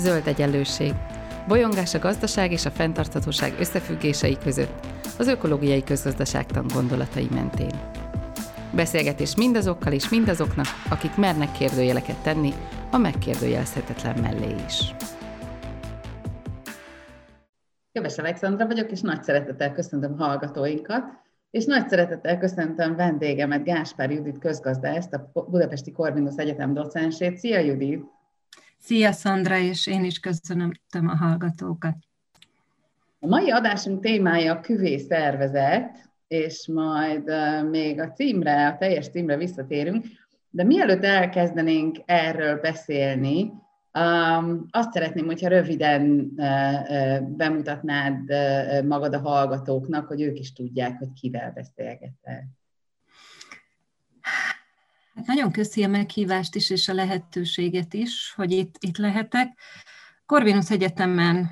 Zöld egyenlőség. Bolyongás a gazdaság és a fenntarthatóság összefüggései között, az ökológiai közgazdaságtan gondolatai mentén. Beszélgetés mindazokkal és mindazoknak, akik mernek kérdőjeleket tenni, a megkérdőjelezhetetlen mellé is. Köves Alexandra vagyok, és nagy szeretettel köszöntöm hallgatóinkat, és nagy szeretettel köszöntöm vendégemet, Gáspár Judit közgazdászt, a Budapesti Corvinus Egyetem docensét. Szia Judit! Szia Szandra, és én is köszönöm a hallgatókat. A mai adásunk témája a küvé szervezet, és majd még a címre, a teljes címre visszatérünk, de mielőtt elkezdenénk erről beszélni, Um, azt szeretném, hogyha röviden bemutatnád magad a hallgatóknak, hogy ők is tudják, hogy kivel beszélgettek. Hát nagyon köszi a meghívást is, és a lehetőséget is, hogy itt, itt lehetek. Corvinus Egyetemen,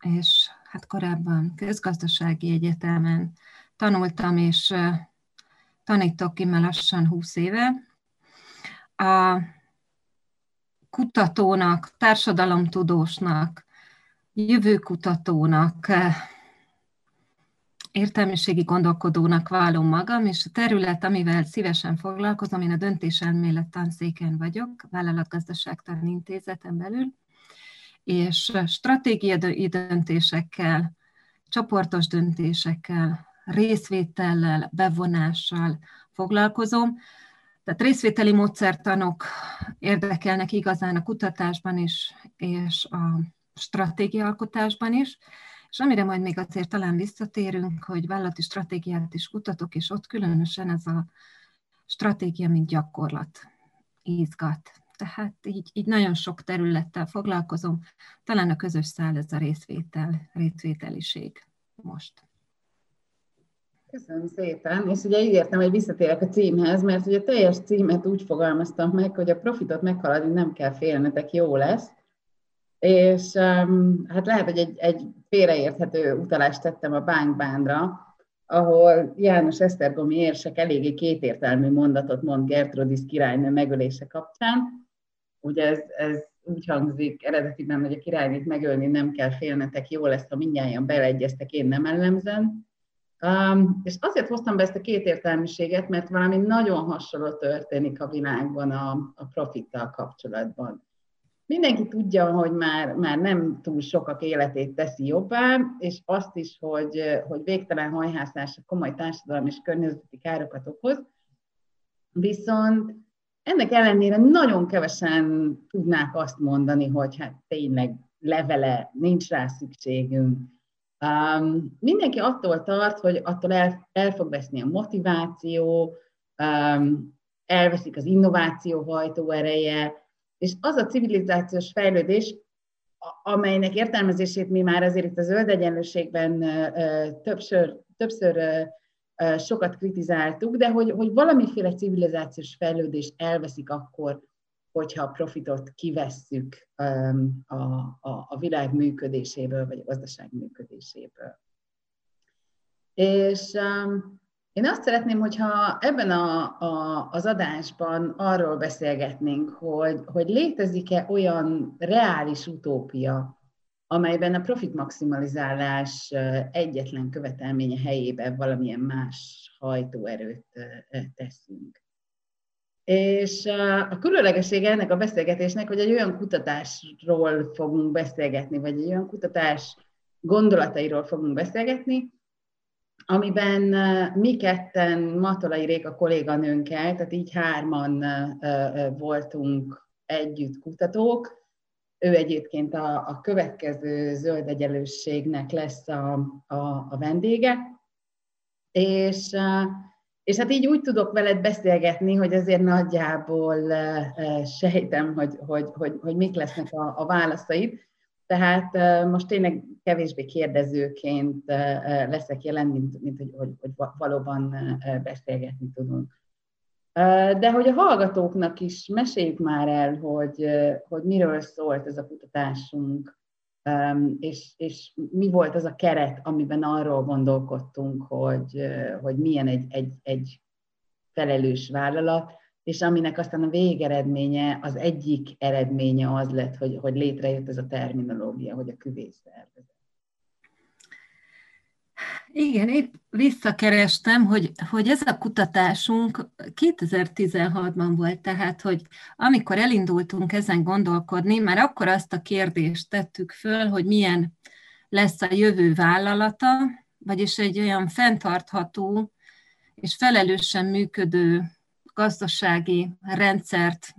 és hát korábban közgazdasági egyetemen tanultam, és tanítok immel lassan 20 éve. A kutatónak, társadalomtudósnak, jövőkutatónak, értelmiségi gondolkodónak válom magam, és a terület, amivel szívesen foglalkozom, én a döntéselmélet tanszéken vagyok, Vállalatgazdaságtan Intézeten belül, és stratégiai döntésekkel, csoportos döntésekkel, részvétellel, bevonással foglalkozom. Tehát részvételi módszertanok érdekelnek igazán a kutatásban is, és a stratégiaalkotásban is. És amire majd még azért talán visszatérünk, hogy vállalati stratégiát is kutatok, és ott különösen ez a stratégia, mint gyakorlat izgat. Tehát így, így nagyon sok területtel foglalkozom. Talán a közös szál ez a részvétel, részvételiség most. Köszönöm szépen, és ugye ígértem, hogy visszatérek a címhez, mert ugye a teljes címet úgy fogalmaztam meg, hogy a profitot meghaladni nem kell félnetek, jó lesz. És um, hát lehet, hogy egy, egy félreérthető utalást tettem a bánkbánra, ahol János Esztergomi érsek eléggé kétértelmű mondatot mond Gertrudis királynő megölése kapcsán. Ugye ez, ez úgy hangzik eredetiben, hogy a királynőt megölni nem kell félnetek, jó lesz, ha mindjárt beleegyeztek, én nem ellenzem. Um, és azért hoztam be ezt a kétértelműséget, mert valami nagyon hasonló történik a világban a, a profittal kapcsolatban. Mindenki tudja, hogy már, már nem túl sokak életét teszi jobbá, és azt is, hogy, hogy végtelen hajhászás komoly társadalmi és környezeti károkat okoz. Viszont ennek ellenére nagyon kevesen tudnák azt mondani, hogy hát tényleg levele, nincs rá szükségünk, Um, mindenki attól tart, hogy attól el, el fog veszni a motiváció, um, elveszik az innováció hajtó ereje, és az a civilizációs fejlődés, amelynek értelmezését mi már azért itt a zöld egyenlőségben többször, többször sokat kritizáltuk, de hogy, hogy valamiféle civilizációs fejlődés elveszik akkor, hogyha a profitot kivesszük a, a, a világ működéséből, vagy a gazdaság működéséből. És én azt szeretném, hogyha ebben a, a, az adásban arról beszélgetnénk, hogy, hogy létezik-e olyan reális utópia, amelyben a profit maximalizálás egyetlen követelménye helyében valamilyen más hajtóerőt teszünk. És a különlegessége ennek a beszélgetésnek, hogy egy olyan kutatásról fogunk beszélgetni, vagy egy olyan kutatás gondolatairól fogunk beszélgetni, amiben mi ketten, Matolai Réka kolléganőnkkel, tehát így hárman voltunk együtt kutatók. Ő egyébként a, a következő zöld egyenlőségnek lesz a, a, a vendége. És és hát így úgy tudok veled beszélgetni, hogy azért nagyjából sejtem, hogy, hogy, hogy, hogy mik lesznek a, a válaszaid. Tehát most tényleg kevésbé kérdezőként leszek jelen, mint, mint hogy, hogy, hogy valóban beszélgetni tudunk. De hogy a hallgatóknak is meséljük már el, hogy, hogy miről szólt ez a kutatásunk, és, és mi volt az a keret, amiben arról gondolkodtunk, hogy, hogy milyen egy, egy, egy felelős vállalat, és aminek aztán a végeredménye, az egyik eredménye az lett, hogy, hogy létrejött ez a terminológia, hogy a küvészszervezet. Igen, épp visszakerestem, hogy, hogy ez a kutatásunk 2016-ban volt, tehát, hogy amikor elindultunk ezen gondolkodni, már akkor azt a kérdést tettük föl, hogy milyen lesz a jövő vállalata, vagyis egy olyan fenntartható és felelősen működő gazdasági rendszert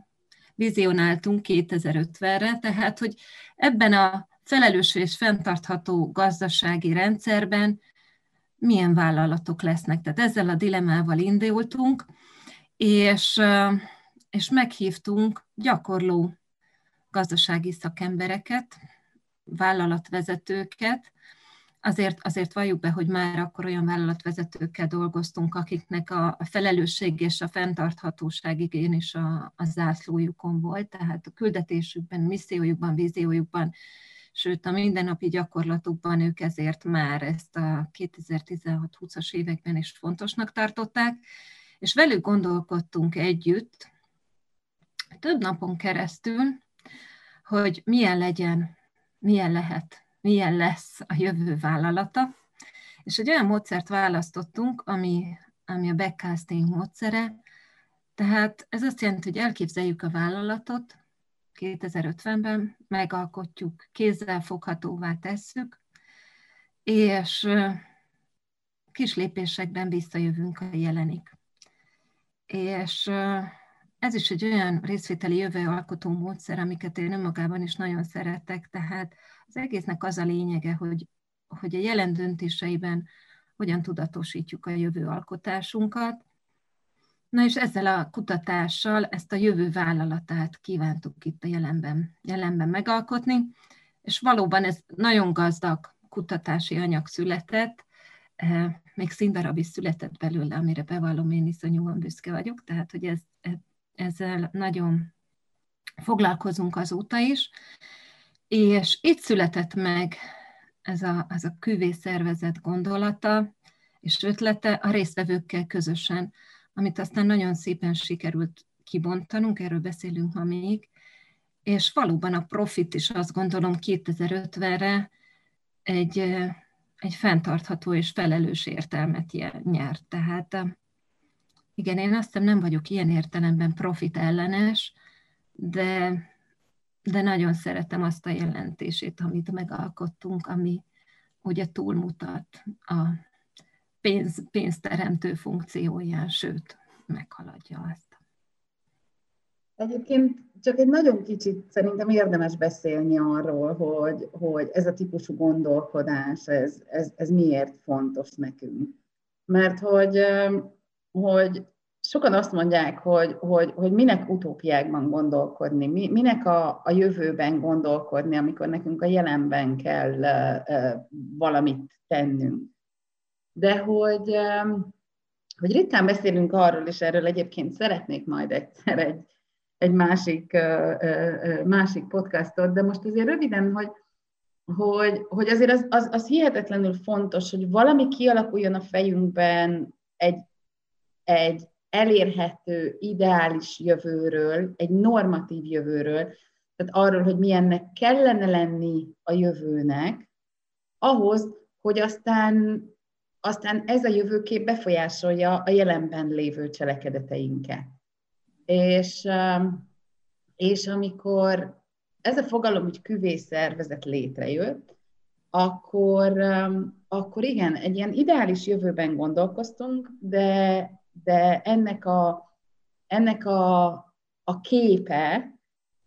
vizionáltunk 2050-re, tehát hogy ebben a felelős és fenntartható gazdasági rendszerben milyen vállalatok lesznek. Tehát ezzel a dilemával indultunk, és, és meghívtunk gyakorló gazdasági szakembereket, vállalatvezetőket, azért, azért valljuk be, hogy már akkor olyan vállalatvezetőkkel dolgoztunk, akiknek a, a felelősség és a fenntarthatóság igény is a, a zászlójukon volt, tehát a küldetésükben, missziójukban, víziójukban, sőt a mindennapi gyakorlatukban ők ezért már ezt a 2016-20-as években is fontosnak tartották, és velük gondolkodtunk együtt több napon keresztül, hogy milyen legyen, milyen lehet milyen lesz a jövő vállalata, és egy olyan módszert választottunk, ami, ami a backcasting módszere, tehát ez azt jelenti, hogy elképzeljük a vállalatot 2050-ben, megalkotjuk, kézzel foghatóvá tesszük, és kis lépésekben visszajövünk a jelenik. És ez is egy olyan részvételi jövőalkotó módszer, amiket én önmagában is nagyon szeretek, tehát az egésznek az a lényege, hogy, hogy a jelen döntéseiben hogyan tudatosítjuk a jövő alkotásunkat. Na és ezzel a kutatással ezt a jövő vállalatát kívántuk itt a jelenben, jelenben megalkotni, és valóban ez nagyon gazdag kutatási anyag született, eh, még színdarab is született belőle, amire bevallom, én iszonyúan büszke vagyok, tehát hogy ez, ezzel nagyon foglalkozunk azóta is, és itt született meg ez a, ez a küvé szervezet gondolata és ötlete a résztvevőkkel közösen, amit aztán nagyon szépen sikerült kibontanunk, erről beszélünk ma még, és valóban a profit is azt gondolom 2050-re egy, egy fenntartható és felelős értelmet nyert. Tehát igen, én azt hiszem nem vagyok ilyen értelemben profit ellenes, de de nagyon szeretem azt a jelentését, amit megalkottunk, ami ugye túlmutat a pénz, pénzteremtő funkcióján, sőt, meghaladja azt. Egyébként csak egy nagyon kicsit szerintem érdemes beszélni arról, hogy, hogy ez a típusú gondolkodás, ez, ez, ez miért fontos nekünk. Mert hogy, hogy sokan azt mondják, hogy, hogy, hogy minek utópiákban gondolkodni, mi, minek a, a jövőben gondolkodni, amikor nekünk a jelenben kell uh, valamit tennünk. De hogy, um, hogy ritkán beszélünk arról, és erről egyébként szeretnék majd egyszer egy, egy másik, uh, uh, másik podcastot, de most azért röviden, hogy, hogy, hogy azért az, az, az hihetetlenül fontos, hogy valami kialakuljon a fejünkben egy, egy elérhető, ideális jövőről, egy normatív jövőről, tehát arról, hogy milyennek kellene lenni a jövőnek, ahhoz, hogy aztán, aztán ez a jövőkép befolyásolja a jelenben lévő cselekedeteinket. És, um, és amikor ez a fogalom, hogy küvészervezet létrejött, akkor, um, akkor igen, egy ilyen ideális jövőben gondolkoztunk, de de ennek a, ennek a, a képe,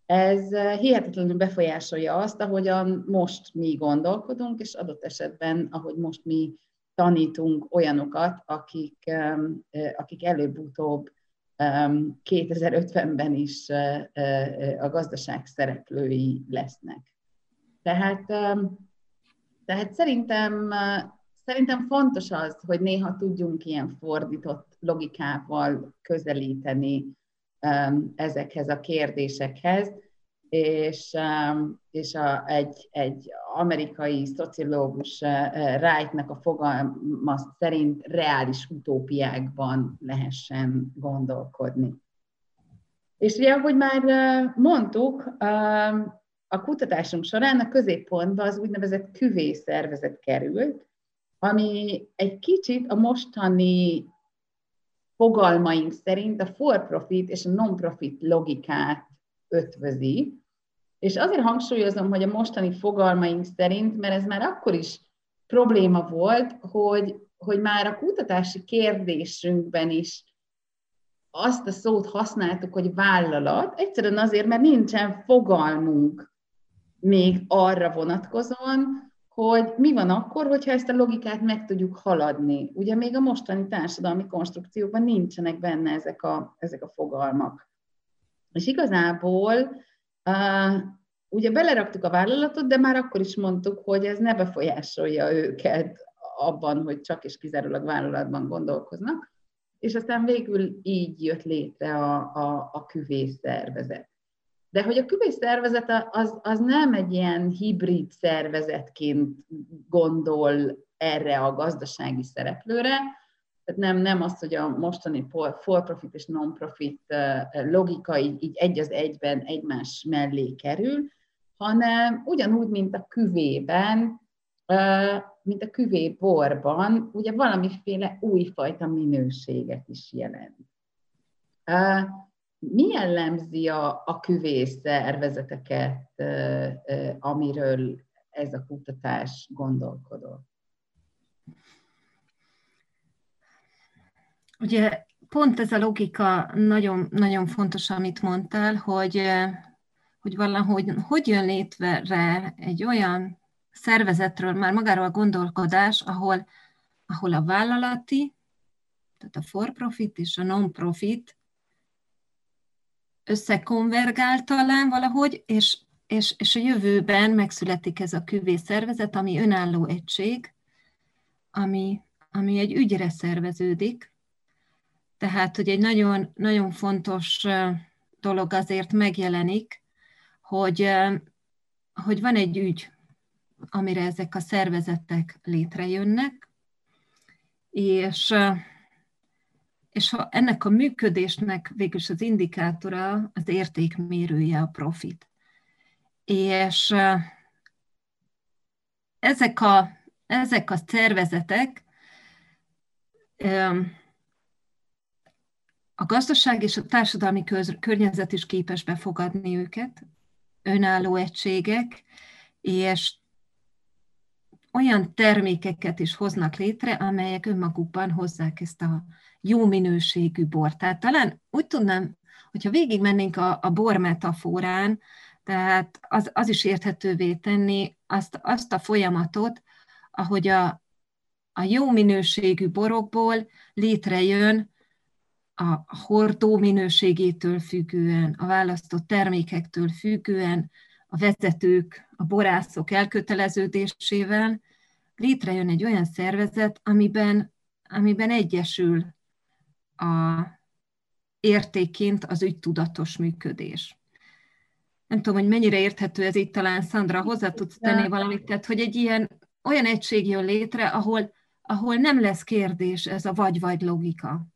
ez hihetetlenül befolyásolja azt, ahogyan most mi gondolkodunk, és adott esetben, ahogy most mi tanítunk olyanokat, akik, akik előbb-utóbb 2050-ben is a gazdaság szereplői lesznek. Tehát, tehát szerintem Szerintem fontos az, hogy néha tudjunk ilyen fordított logikával közelíteni um, ezekhez a kérdésekhez, és, um, és a, egy, egy amerikai szociológus uh, Wrightnak a fogalma szerint reális utópiákban lehessen gondolkodni. És ugye, ahogy már mondtuk, a kutatásunk során a középpontba az úgynevezett küvé szervezet került, ami egy kicsit a mostani fogalmaink szerint a for-profit és a non-profit logikát ötvözi. És azért hangsúlyozom, hogy a mostani fogalmaink szerint, mert ez már akkor is probléma volt, hogy, hogy már a kutatási kérdésünkben is azt a szót használtuk, hogy vállalat, egyszerűen azért, mert nincsen fogalmunk még arra vonatkozóan, hogy mi van akkor, hogyha ezt a logikát meg tudjuk haladni. Ugye még a mostani társadalmi konstrukciókban nincsenek benne ezek a, ezek a fogalmak. És igazából uh, ugye beleraktuk a vállalatot, de már akkor is mondtuk, hogy ez ne befolyásolja őket abban, hogy csak és kizárólag vállalatban gondolkoznak, és aztán végül így jött létre a, a, a küvész szervezet. De hogy a küvész szervezet az, az nem egy ilyen hibrid szervezetként gondol erre a gazdasági szereplőre, tehát nem, nem az, hogy a mostani for-profit és non-profit logika így, így egy az egyben egymás mellé kerül, hanem ugyanúgy, mint a küvében, mint a küvé borban, ugye valamiféle újfajta minőséget is jelent. Mi jellemzi a, a küvész szervezeteket, amiről ez a kutatás gondolkodott? Ugye pont ez a logika nagyon, nagyon fontos, amit mondtál, hogy, hogy valahogy hogy jön létre egy olyan szervezetről, már magáról a gondolkodás, ahol, ahol a vállalati, tehát a for-profit és a non-profit összekonvergál talán valahogy, és, és, és a jövőben megszületik ez a küvé szervezet, ami önálló egység, ami, ami egy ügyre szerveződik. Tehát, hogy egy nagyon, nagyon fontos dolog azért megjelenik, hogy, hogy van egy ügy, amire ezek a szervezetek létrejönnek, és és ha ennek a működésnek végülis az indikátora, az értékmérője a profit. És ezek a, ezek a szervezetek a gazdaság és a társadalmi köz, környezet is képes befogadni őket, önálló egységek, és olyan termékeket is hoznak létre, amelyek önmagukban hozzák ezt a jó minőségű bort. Tehát talán úgy tudnám, hogyha végigmennénk a, a bor metaforán, tehát az, az is érthetővé tenni azt, azt a folyamatot, ahogy a, a jó minőségű borokból létrejön a hordó minőségétől függően, a választott termékektől függően, a vezetők, a borászok elköteleződésével létrejön egy olyan szervezet, amiben, amiben egyesül a értékként az ügytudatos működés. Nem tudom, hogy mennyire érthető ez itt talán, Szandra, hozzá tudsz tenni valamit, tehát hogy egy ilyen olyan egység jön létre, ahol, ahol nem lesz kérdés ez a vagy-vagy logika.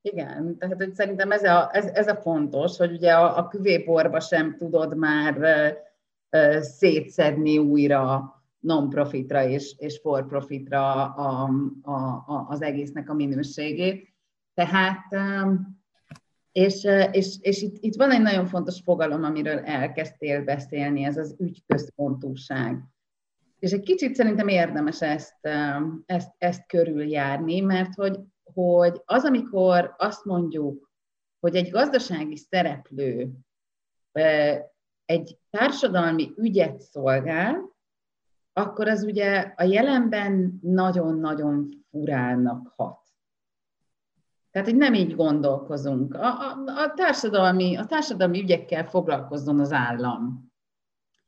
Igen, tehát hogy szerintem ez a, ez, ez a fontos, hogy ugye a, a küvéporba sem tudod már uh, szétszedni újra non-profitra és, és for-profitra a, a, a, az egésznek a minőségét. Tehát, és, és, és itt, itt van egy nagyon fontos fogalom, amiről elkezdtél beszélni, ez az ügyközpontúság. És egy kicsit szerintem érdemes ezt, ezt, ezt körüljárni, mert hogy, hogy az, amikor azt mondjuk, hogy egy gazdasági szereplő egy társadalmi ügyet szolgál, akkor az ugye a jelenben nagyon-nagyon furának hat. Tehát, hogy nem így gondolkozunk. A, a, a, társadalmi, a társadalmi ügyekkel foglalkozzon az állam,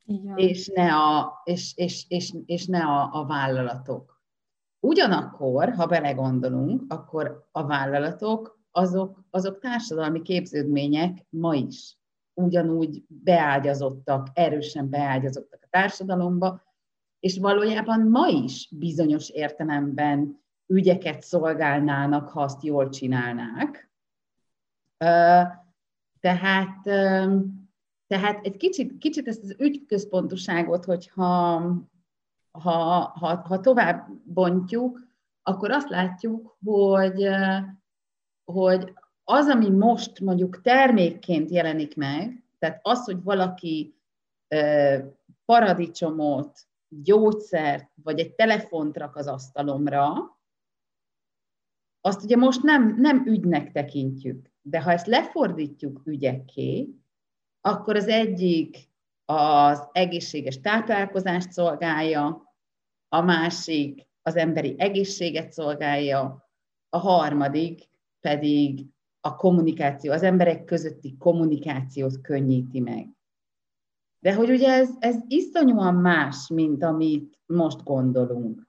Igen. és ne, a, és, és, és, és ne a, a vállalatok. Ugyanakkor, ha belegondolunk, akkor a vállalatok azok, azok társadalmi képződmények ma is ugyanúgy beágyazottak, erősen beágyazottak a társadalomba, és valójában ma is bizonyos értelemben ügyeket szolgálnának, ha azt jól csinálnák. Tehát, tehát egy kicsit, kicsit ezt az ügyközpontoságot, hogyha ha, ha, ha tovább bontjuk, akkor azt látjuk, hogy, hogy az, ami most mondjuk termékként jelenik meg, tehát az, hogy valaki paradicsomot, gyógyszert, vagy egy telefont rak az asztalomra, azt ugye most nem, nem ügynek tekintjük. De ha ezt lefordítjuk ügyekké, akkor az egyik az egészséges táplálkozást szolgálja, a másik az emberi egészséget szolgálja, a harmadik pedig a kommunikáció, az emberek közötti kommunikációt könnyíti meg. De hogy ugye ez, ez iszonyúan más, mint amit most gondolunk.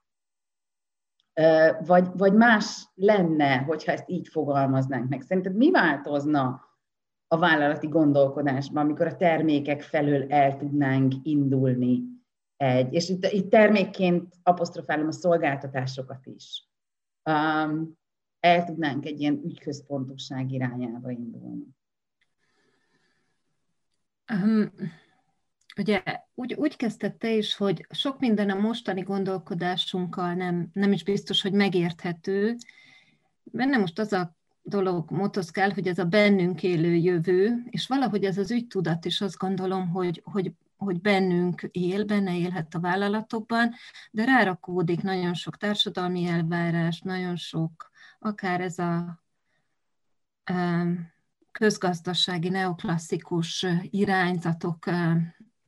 Vagy, vagy más lenne, hogyha ezt így fogalmaznánk meg. Szerinted mi változna a vállalati gondolkodásban, amikor a termékek felől el tudnánk indulni egy, és itt, itt termékként apostrofálom a szolgáltatásokat is. Um, el tudnánk egy ilyen ügyközpontosság irányába indulni. Um, ugye úgy, úgy kezdted te is, hogy sok minden a mostani gondolkodásunkkal nem, nem is biztos, hogy megérthető. Benne most az a dolog motoszkál, hogy ez a bennünk élő jövő, és valahogy ez az ügytudat is azt gondolom, hogy, hogy, hogy bennünk él, benne élhet a vállalatokban, de rárakódik nagyon sok társadalmi elvárás, nagyon sok, akár ez a közgazdasági, neoklasszikus irányzatok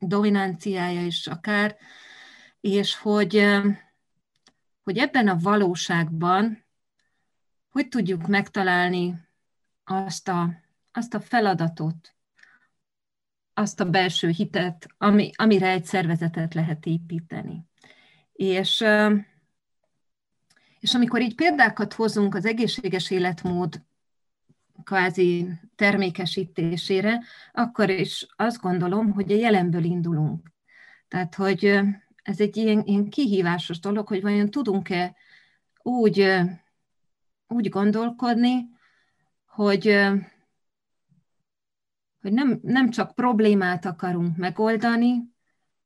dominanciája is akár, és hogy, hogy ebben a valóságban hogy tudjuk megtalálni azt a, azt a feladatot, azt a belső hitet, ami, amire egy szervezetet lehet építeni. És, és amikor így példákat hozunk az egészséges életmód kvázi termékesítésére, akkor is azt gondolom, hogy a jelenből indulunk. Tehát, hogy ez egy ilyen, ilyen kihívásos dolog, hogy vajon tudunk-e úgy, úgy gondolkodni, hogy, hogy nem, nem csak problémát akarunk megoldani,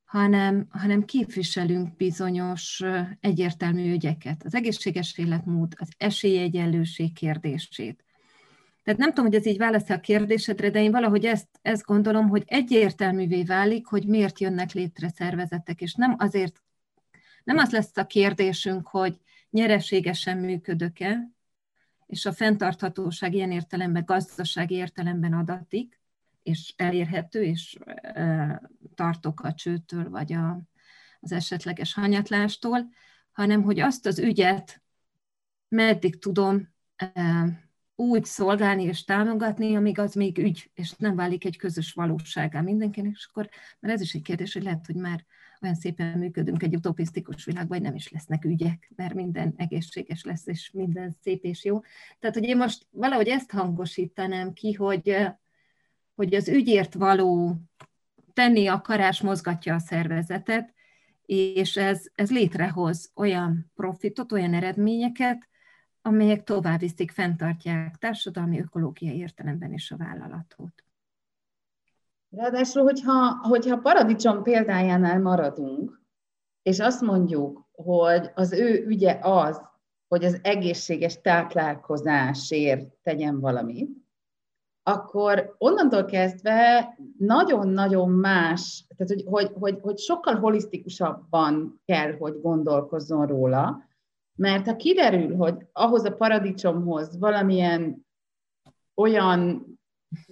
hanem, hanem képviselünk bizonyos egyértelmű ügyeket. Az egészséges életmód, az esélyegyenlőség kérdését, tehát nem tudom, hogy ez így válasz a kérdésedre, de én valahogy ezt, ezt gondolom, hogy egyértelművé válik, hogy miért jönnek létre szervezetek, és nem azért, nem az lesz a kérdésünk, hogy nyereségesen működök-e, és a fenntarthatóság ilyen értelemben, gazdasági értelemben adatik, és elérhető, és e, tartok a csőtől, vagy a, az esetleges hanyatlástól, hanem hogy azt az ügyet meddig tudom e, úgy szolgálni és támogatni, amíg az még ügy, és nem válik egy közös valóságá mindenkinek, és akkor, mert ez is egy kérdés, hogy lehet, hogy már olyan szépen működünk egy utopisztikus világban, hogy nem is lesznek ügyek, mert minden egészséges lesz, és minden szép és jó. Tehát, hogy én most valahogy ezt hangosítanám ki, hogy, hogy az ügyért való tenni akarás mozgatja a szervezetet, és ez, ez létrehoz olyan profitot, olyan eredményeket, amelyek tovább viszik, fenntartják társadalmi, ökológiai értelemben is a vállalatot. Ráadásul, hogyha, hogyha paradicsom példájánál maradunk, és azt mondjuk, hogy az ő ügye az, hogy az egészséges táplálkozásért tegyen valamit, akkor onnantól kezdve nagyon-nagyon más, tehát hogy, hogy, hogy, hogy sokkal holisztikusabban kell, hogy gondolkozzon róla, mert ha kiderül, hogy ahhoz a paradicsomhoz valamilyen olyan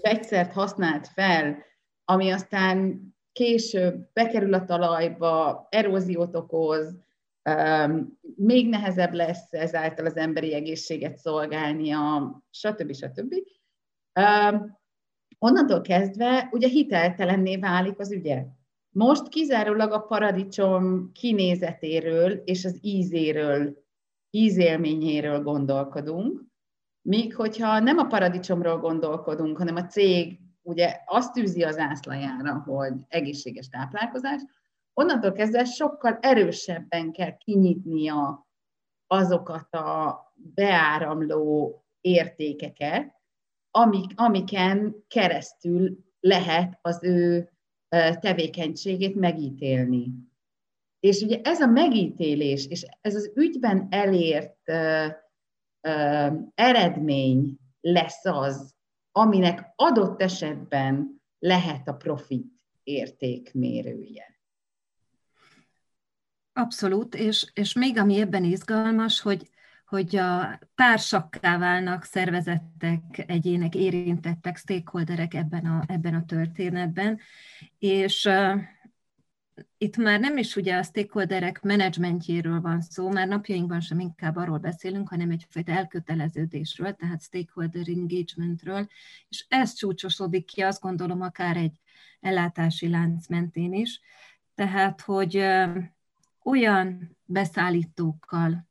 vegyszert használt fel, ami aztán később bekerül a talajba, eróziót okoz, még nehezebb lesz ezáltal az emberi egészséget szolgálnia, stb. stb. Onnantól kezdve ugye hiteltelenné válik az ügye. Most kizárólag a paradicsom kinézetéről és az ízéről ízélményéről gondolkodunk, míg hogyha nem a paradicsomról gondolkodunk, hanem a cég ugye azt tűzi az ászlajára, hogy egészséges táplálkozás, onnantól kezdve sokkal erősebben kell kinyitnia azokat a beáramló értékeket, amik, amiken keresztül lehet az ő tevékenységét megítélni. És ugye ez a megítélés, és ez az ügyben elért uh, uh, eredmény lesz az, aminek adott esetben lehet a profit értékmérője. Abszolút, és, és még ami ebben izgalmas, hogy, hogy a társakká válnak szervezetek, egyének, érintettek, stakeholderek ebben a, ebben a történetben, és itt már nem is ugye a stakeholderek menedzsmentjéről van szó, már napjainkban sem inkább arról beszélünk, hanem egyfajta elköteleződésről, tehát stakeholder engagementről, és ez csúcsosodik ki, azt gondolom, akár egy ellátási lánc mentén is, tehát, hogy olyan beszállítókkal,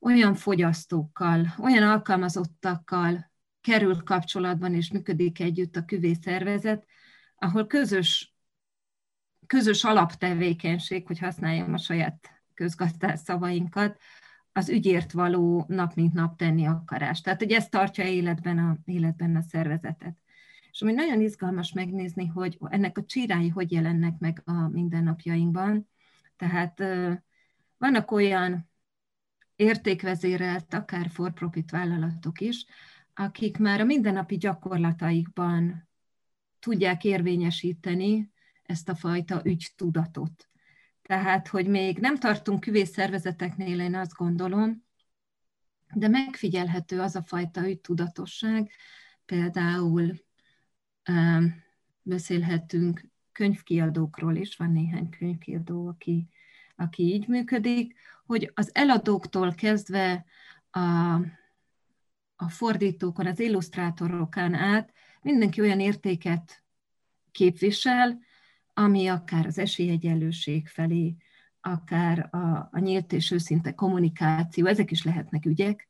olyan fogyasztókkal, olyan alkalmazottakkal kerül kapcsolatban és működik együtt a küvé szervezet, ahol közös, közös alaptevékenység, hogy használjam a saját közgazdás szavainkat, az ügyért való nap mint nap tenni akarás. Tehát, hogy ez tartja életben a, életben a szervezetet. És ami nagyon izgalmas megnézni, hogy ennek a csírái hogy jelennek meg a mindennapjainkban. Tehát vannak olyan értékvezérelt, akár for-profit vállalatok is, akik már a mindennapi gyakorlataikban tudják érvényesíteni ezt a fajta ügytudatot. Tehát, hogy még nem tartunk küvészszervezeteknél, én azt gondolom, de megfigyelhető az a fajta ügytudatosság, például beszélhetünk könyvkiadókról is, van néhány könyvkiadó, aki, aki így működik, hogy az eladóktól kezdve a, a fordítókon, az illusztrátorokon át mindenki olyan értéket képvisel, ami akár az esélyegyenlőség felé, akár a, a nyílt és őszinte kommunikáció, ezek is lehetnek ügyek,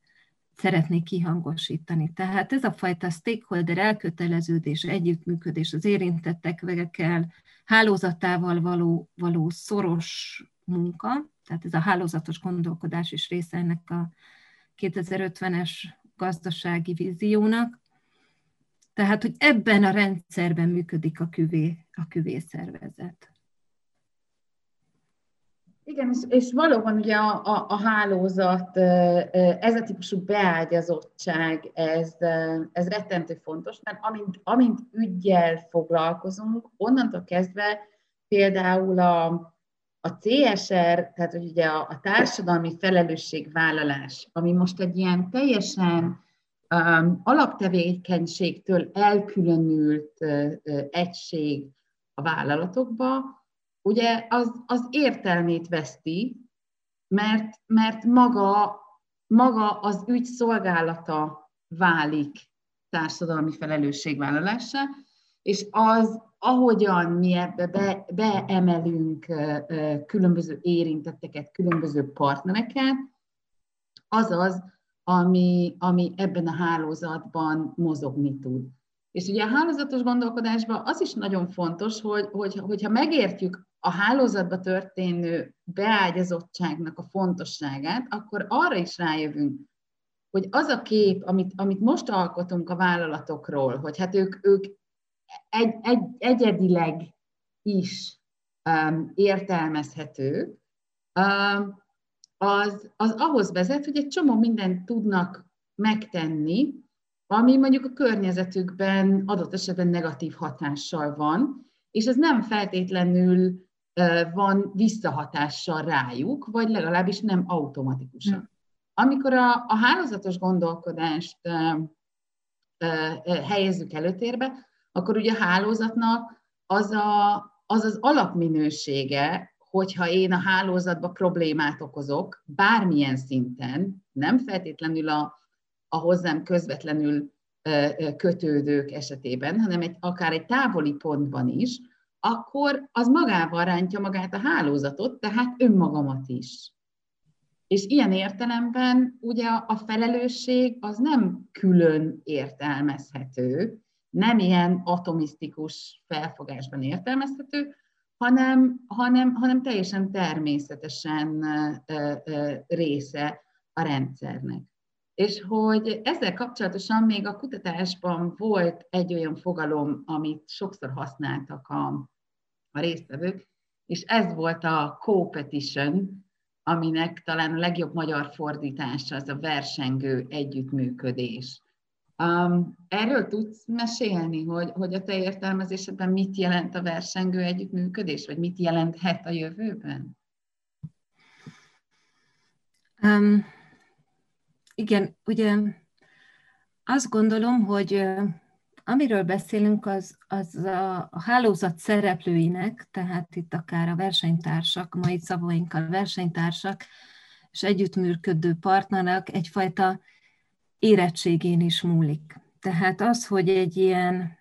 szeretnék kihangosítani. Tehát ez a fajta stakeholder elköteleződés, együttműködés az érintettekkel, hálózatával való, való szoros munka, tehát ez a hálózatos gondolkodás is része ennek a 2050-es gazdasági víziónak. Tehát, hogy ebben a rendszerben működik a küvé, a küvé szervezet. Igen, és, és valóban ugye a, a, a hálózat, ez a típusú beágyazottság, ez, ez rettentő fontos, mert amint, amint ügyjel foglalkozunk, onnantól kezdve például a, a CSR, tehát hogy ugye a, a társadalmi felelősségvállalás, ami most egy ilyen teljesen alaptevékenységtől elkülönült egység a vállalatokba, ugye az, az értelmét veszti, mert, mert maga, maga az ügy szolgálata válik társadalmi felelősségvállalásra, és az, ahogyan mi ebbe be, beemelünk különböző érintetteket, különböző partnereket, az az, ami, ami ebben a hálózatban mozogni tud. És ugye a hálózatos gondolkodásban az is nagyon fontos, hogy, hogy, hogyha megértjük a hálózatba történő beágyazottságnak a fontosságát, akkor arra is rájövünk, hogy az a kép, amit, amit most alkotunk a vállalatokról, hogy hát ők, ők egy, egy, egyedileg is um, értelmezhető, um, az, az ahhoz vezet, hogy egy csomó mindent tudnak megtenni, ami mondjuk a környezetükben adott esetben negatív hatással van, és ez nem feltétlenül van visszahatással rájuk, vagy legalábbis nem automatikusan. Hmm. Amikor a, a hálózatos gondolkodást helyezzük előtérbe, akkor ugye a hálózatnak az a, az, az alapminősége, hogyha én a hálózatba problémát okozok, bármilyen szinten, nem feltétlenül a, a hozzám közvetlenül kötődők esetében, hanem egy, akár egy távoli pontban is, akkor az magával rántja magát a hálózatot, tehát önmagamat is. És ilyen értelemben ugye a felelősség az nem külön értelmezhető, nem ilyen atomisztikus felfogásban értelmezhető, hanem, hanem, hanem teljesen természetesen része a rendszernek. és hogy ezzel kapcsolatosan még a kutatásban volt egy olyan fogalom, amit sokszor használtak a, a résztvevők, és ez volt a competition, aminek talán a legjobb magyar fordítása az a versengő együttműködés. Um, erről tudsz mesélni, hogy, hogy a te értelmezésedben mit jelent a versengő együttműködés, vagy mit jelenthet a jövőben? Um, igen, ugye azt gondolom, hogy amiről beszélünk, az, az a, a hálózat szereplőinek, tehát itt akár a versenytársak, mai szavainkkal versenytársak, és együttműködő partnerek egyfajta érettségén is múlik. Tehát az, hogy egy ilyen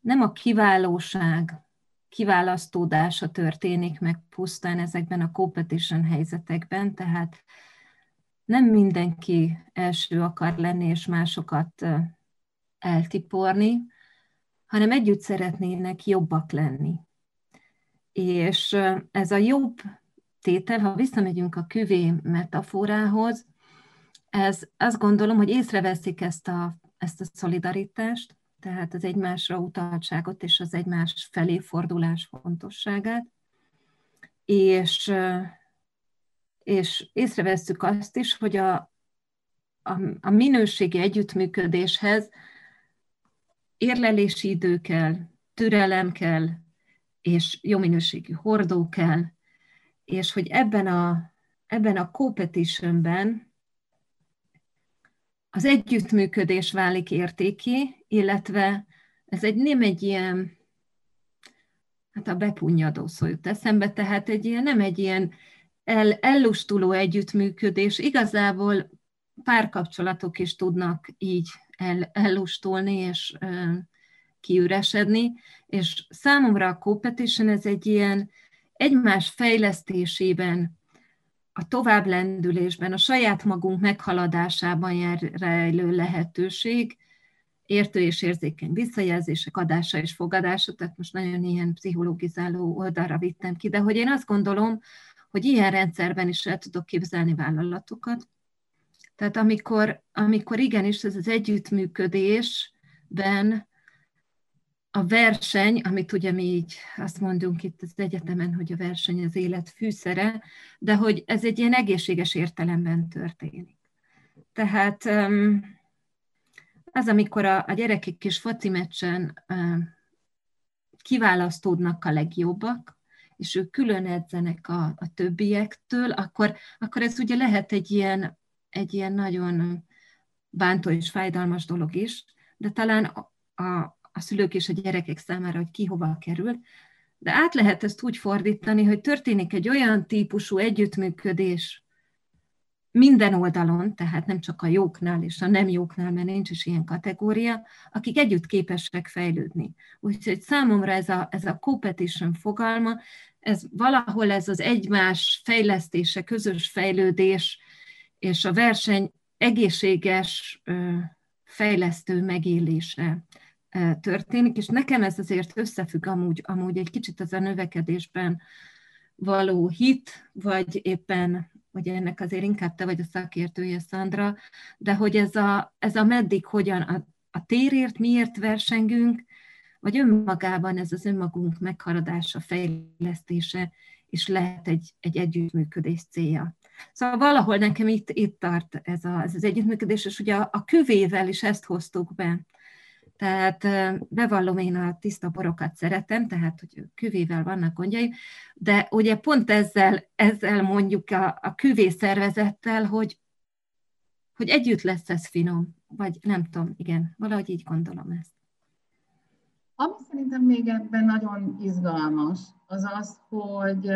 nem a kiválóság kiválasztódása történik meg pusztán ezekben a competition helyzetekben, tehát nem mindenki első akar lenni és másokat eltiporni, hanem együtt szeretnének jobbak lenni. És ez a jobb tétel, ha visszamegyünk a küvé metaforához, ez azt gondolom, hogy észreveszik ezt a, ezt a szolidaritást, tehát az egymásra utaltságot és az egymás felé fordulás fontosságát, és, és észrevesszük azt is, hogy a, a, a minőségi együttműködéshez érlelési idő kell, türelem kell, és jó minőségű hordó kell, és hogy ebben a, ebben a competitionben az együttműködés válik értéki, illetve ez egy nem egy ilyen, hát a bepunyadó szó jut eszembe, tehát egy ilyen, nem egy ilyen el, ellustuló együttműködés. Igazából párkapcsolatok is tudnak így el, ellustulni és ö, kiüresedni, és számomra a competition ez egy ilyen egymás fejlesztésében a továbblendülésben, a saját magunk meghaladásában jár rejlő lehetőség, értő és érzékeny visszajelzések adása és fogadása, tehát most nagyon ilyen pszichológizáló oldalra vittem ki, de hogy én azt gondolom, hogy ilyen rendszerben is el tudok képzelni vállalatokat. Tehát amikor, amikor igenis ez az együttműködésben a verseny, amit ugye mi így azt mondunk itt az egyetemen, hogy a verseny az élet fűszere, de hogy ez egy ilyen egészséges értelemben történik. Tehát az, amikor a, a gyerekek kis foci meccsen kiválasztódnak a legjobbak, és ők külön edzenek a, a többiektől, akkor, akkor ez ugye lehet egy ilyen, egy ilyen nagyon bántó és fájdalmas dolog is, de talán a, a, a szülők és a gyerekek számára, hogy ki hova kerül, de át lehet ezt úgy fordítani, hogy történik egy olyan típusú együttműködés minden oldalon, tehát nem csak a jóknál és a nem jóknál, mert nincs is ilyen kategória, akik együtt képesek fejlődni. Úgyhogy számomra ez a, ez a competition fogalma, ez valahol ez az egymás fejlesztése, közös fejlődés, és a verseny egészséges fejlesztő megélése történik, és nekem ez azért összefügg amúgy, amúgy egy kicsit az a növekedésben való hit, vagy éppen, hogy ennek azért inkább te vagy a szakértője, Szandra, de hogy ez a, ez a meddig hogyan, a, a térért miért versengünk, vagy önmagában ez az önmagunk meghaladása, fejlesztése, és lehet egy, egy együttműködés célja. Szóval valahol nekem itt, itt tart ez, a, ez az együttműködés, és ugye a, a küvével is ezt hoztuk be, tehát bevallom, én a tiszta borokat szeretem, tehát hogy küvével vannak gondjaim, de ugye pont ezzel, ezzel mondjuk a, a küvé szervezettel, hogy, hogy együtt lesz ez finom, vagy nem tudom, igen, valahogy így gondolom ezt. Ami szerintem még ebben nagyon izgalmas, az az, hogy,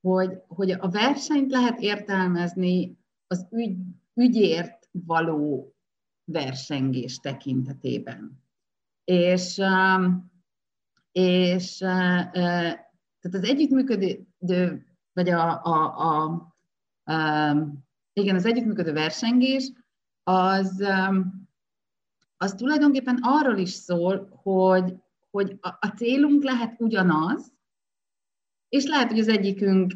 hogy, hogy a versenyt lehet értelmezni az ügy, ügyért való versengés tekintetében. És, um, és uh, uh, tehát az együttműködő, vagy a, a, a, a um, igen, az együttműködő versengés, az, um, az tulajdonképpen arról is szól, hogy, hogy a, a célunk lehet ugyanaz, és lehet, hogy az egyikünk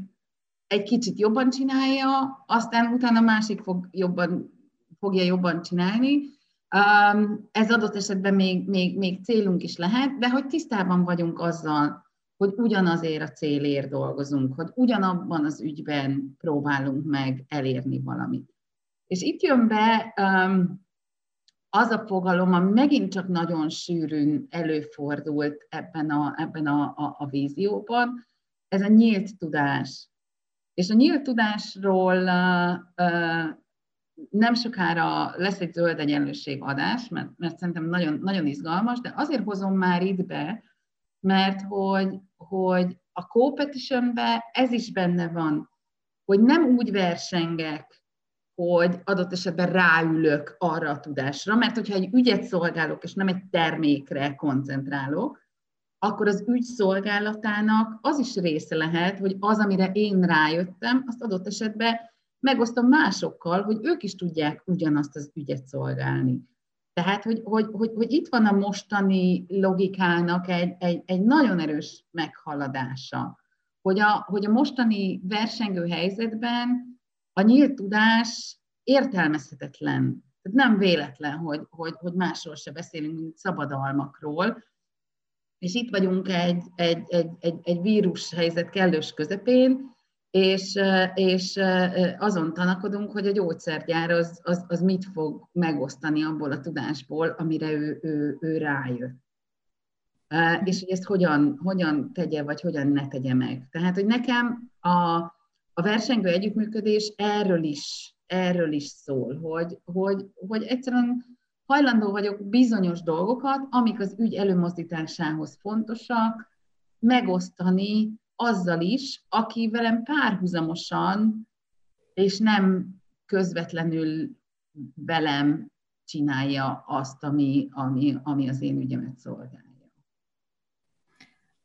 egy kicsit jobban csinálja, aztán utána másik fog jobban, fogja jobban csinálni. Ez adott esetben még, még, még célunk is lehet, de hogy tisztában vagyunk azzal, hogy ugyanazért a célért dolgozunk, hogy ugyanabban az ügyben próbálunk meg elérni valamit. És itt jön be az a fogalom, ami megint csak nagyon sűrűn előfordult ebben a, ebben a, a, a vízióban, ez a nyílt tudás. És a nyílt tudásról uh, uh, nem sokára lesz egy zöld egyenlőség adás, mert, mert szerintem nagyon, nagyon izgalmas, de azért hozom már itt be, mert hogy, hogy a competitionbe ez is benne van, hogy nem úgy versengek, hogy adott esetben ráülök arra a tudásra, mert hogyha egy ügyet szolgálok, és nem egy termékre koncentrálok, akkor az ügy szolgálatának az is része lehet, hogy az, amire én rájöttem, azt adott esetben megosztom másokkal, hogy ők is tudják ugyanazt az ügyet szolgálni. Tehát, hogy, hogy, hogy, hogy itt van a mostani logikának egy, egy, egy nagyon erős meghaladása, hogy a, hogy a mostani versengő helyzetben a nyílt tudás értelmezhetetlen. Tehát nem véletlen, hogy, hogy, hogy másról se beszélünk, mint szabadalmakról, és itt vagyunk egy, egy, egy, egy, egy vírus helyzet kellős közepén, és, és azon tanakodunk, hogy a gyógyszergyár az, az, az mit fog megosztani abból a tudásból, amire ő, ő, ő rájött. És hogy ezt hogyan, hogyan tegye, vagy hogyan ne tegye meg. Tehát, hogy nekem a, a versengő együttműködés erről is, erről is szól, hogy, hogy, hogy egyszerűen hajlandó vagyok bizonyos dolgokat, amik az ügy előmozdításához fontosak, megosztani azzal is, aki velem párhuzamosan, és nem közvetlenül velem csinálja azt, ami, ami, ami az én ügyemet szolgálja.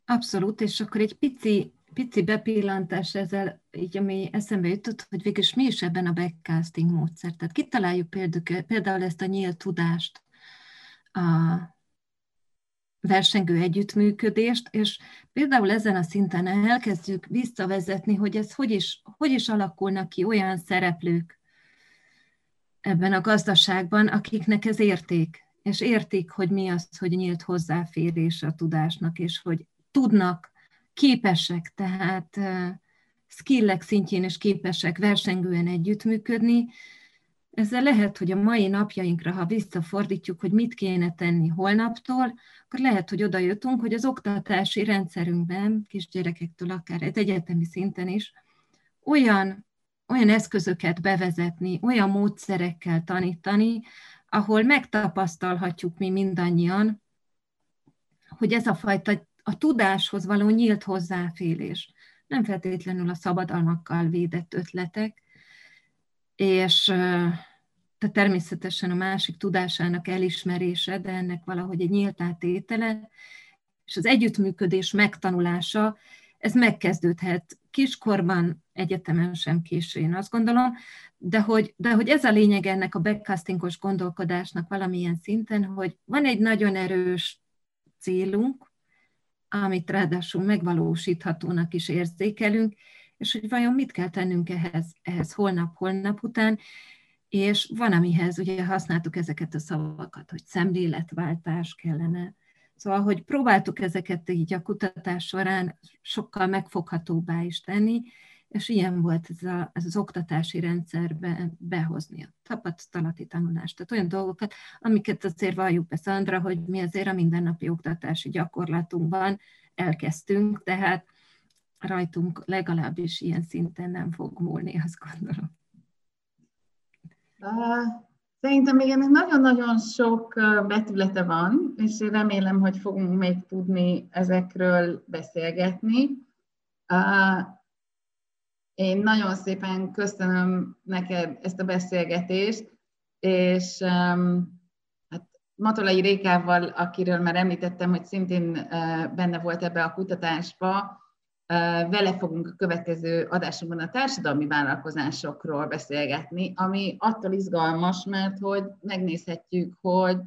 Abszolút, és akkor egy pici, pici bepillantás ezzel, így ami eszembe jutott, hogy végül mi is ebben a backcasting módszer. Tehát kitaláljuk például, például ezt a nyílt tudást a versengő együttműködést, és például ezen a szinten elkezdjük visszavezetni, hogy ez hogy is, hogy is alakulnak ki olyan szereplők ebben a gazdaságban, akiknek ez érték, és értik, hogy mi az, hogy nyílt hozzáférés a tudásnak, és hogy tudnak, képesek, tehát skillek szintjén is képesek versengően együttműködni, ezzel lehet, hogy a mai napjainkra, ha visszafordítjuk, hogy mit kéne tenni holnaptól, akkor lehet, hogy oda jutunk, hogy az oktatási rendszerünkben, kisgyerekektől akár egy egyetemi szinten is, olyan, olyan eszközöket bevezetni, olyan módszerekkel tanítani, ahol megtapasztalhatjuk mi mindannyian, hogy ez a fajta a tudáshoz való nyílt hozzáférés, nem feltétlenül a szabadalmakkal védett ötletek, és tehát természetesen a másik tudásának elismerése, de ennek valahogy egy nyílt átétele, és az együttműködés megtanulása, ez megkezdődhet kiskorban, egyetemen sem késő, én azt gondolom, de hogy, de hogy ez a lényeg ennek a backcastingos gondolkodásnak valamilyen szinten, hogy van egy nagyon erős célunk, amit ráadásul megvalósíthatónak is érzékelünk, és hogy vajon mit kell tennünk ehhez, ehhez holnap, holnap után, és van, amihez ugye használtuk ezeket a szavakat, hogy szemléletváltás kellene. Szóval, hogy próbáltuk ezeket így a kutatás során sokkal megfoghatóbbá is tenni, és ilyen volt ez, a, ez az oktatási rendszerbe behozni a tapasztalati tanulást. Tehát olyan dolgokat, amiket azért valljuk be, Szandra, hogy mi azért a mindennapi oktatási gyakorlatunkban elkezdtünk, tehát rajtunk legalábbis ilyen szinten nem fog múlni, azt gondolom. Szerintem még ennek nagyon-nagyon sok betülete van, és remélem, hogy fogunk még tudni ezekről beszélgetni. Én nagyon szépen köszönöm neked ezt a beszélgetést, és hát Matolai Rékával, akiről már említettem, hogy szintén benne volt ebbe a kutatásba, vele fogunk a következő adásunkban a társadalmi vállalkozásokról beszélgetni, ami attól izgalmas, mert hogy megnézhetjük, hogy,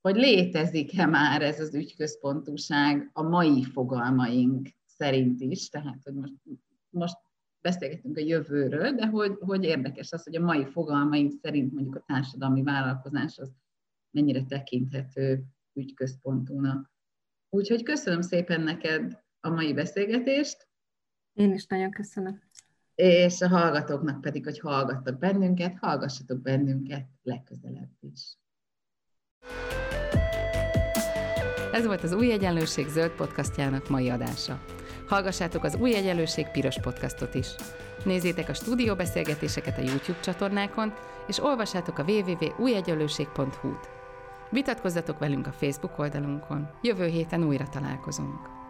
hogy létezik-e már ez az ügyközpontúság a mai fogalmaink szerint is, tehát hogy most, most beszélgetünk a jövőről, de hogy, hogy érdekes az, hogy a mai fogalmaink szerint mondjuk a társadalmi vállalkozás az mennyire tekinthető ügyközpontúnak. Úgyhogy köszönöm szépen neked a mai beszélgetést. Én is nagyon köszönöm. És a hallgatóknak pedig, hogy hallgattak bennünket, hallgassatok bennünket legközelebb is. Ez volt az Új Egyenlőség zöld podcastjának mai adása. Hallgassátok az Új Egyenlőség piros podcastot is. Nézzétek a stúdióbeszélgetéseket a YouTube csatornákon, és olvassátok a www.újegyenlőség.hu-t. Vitatkozzatok velünk a Facebook oldalunkon. Jövő héten újra találkozunk.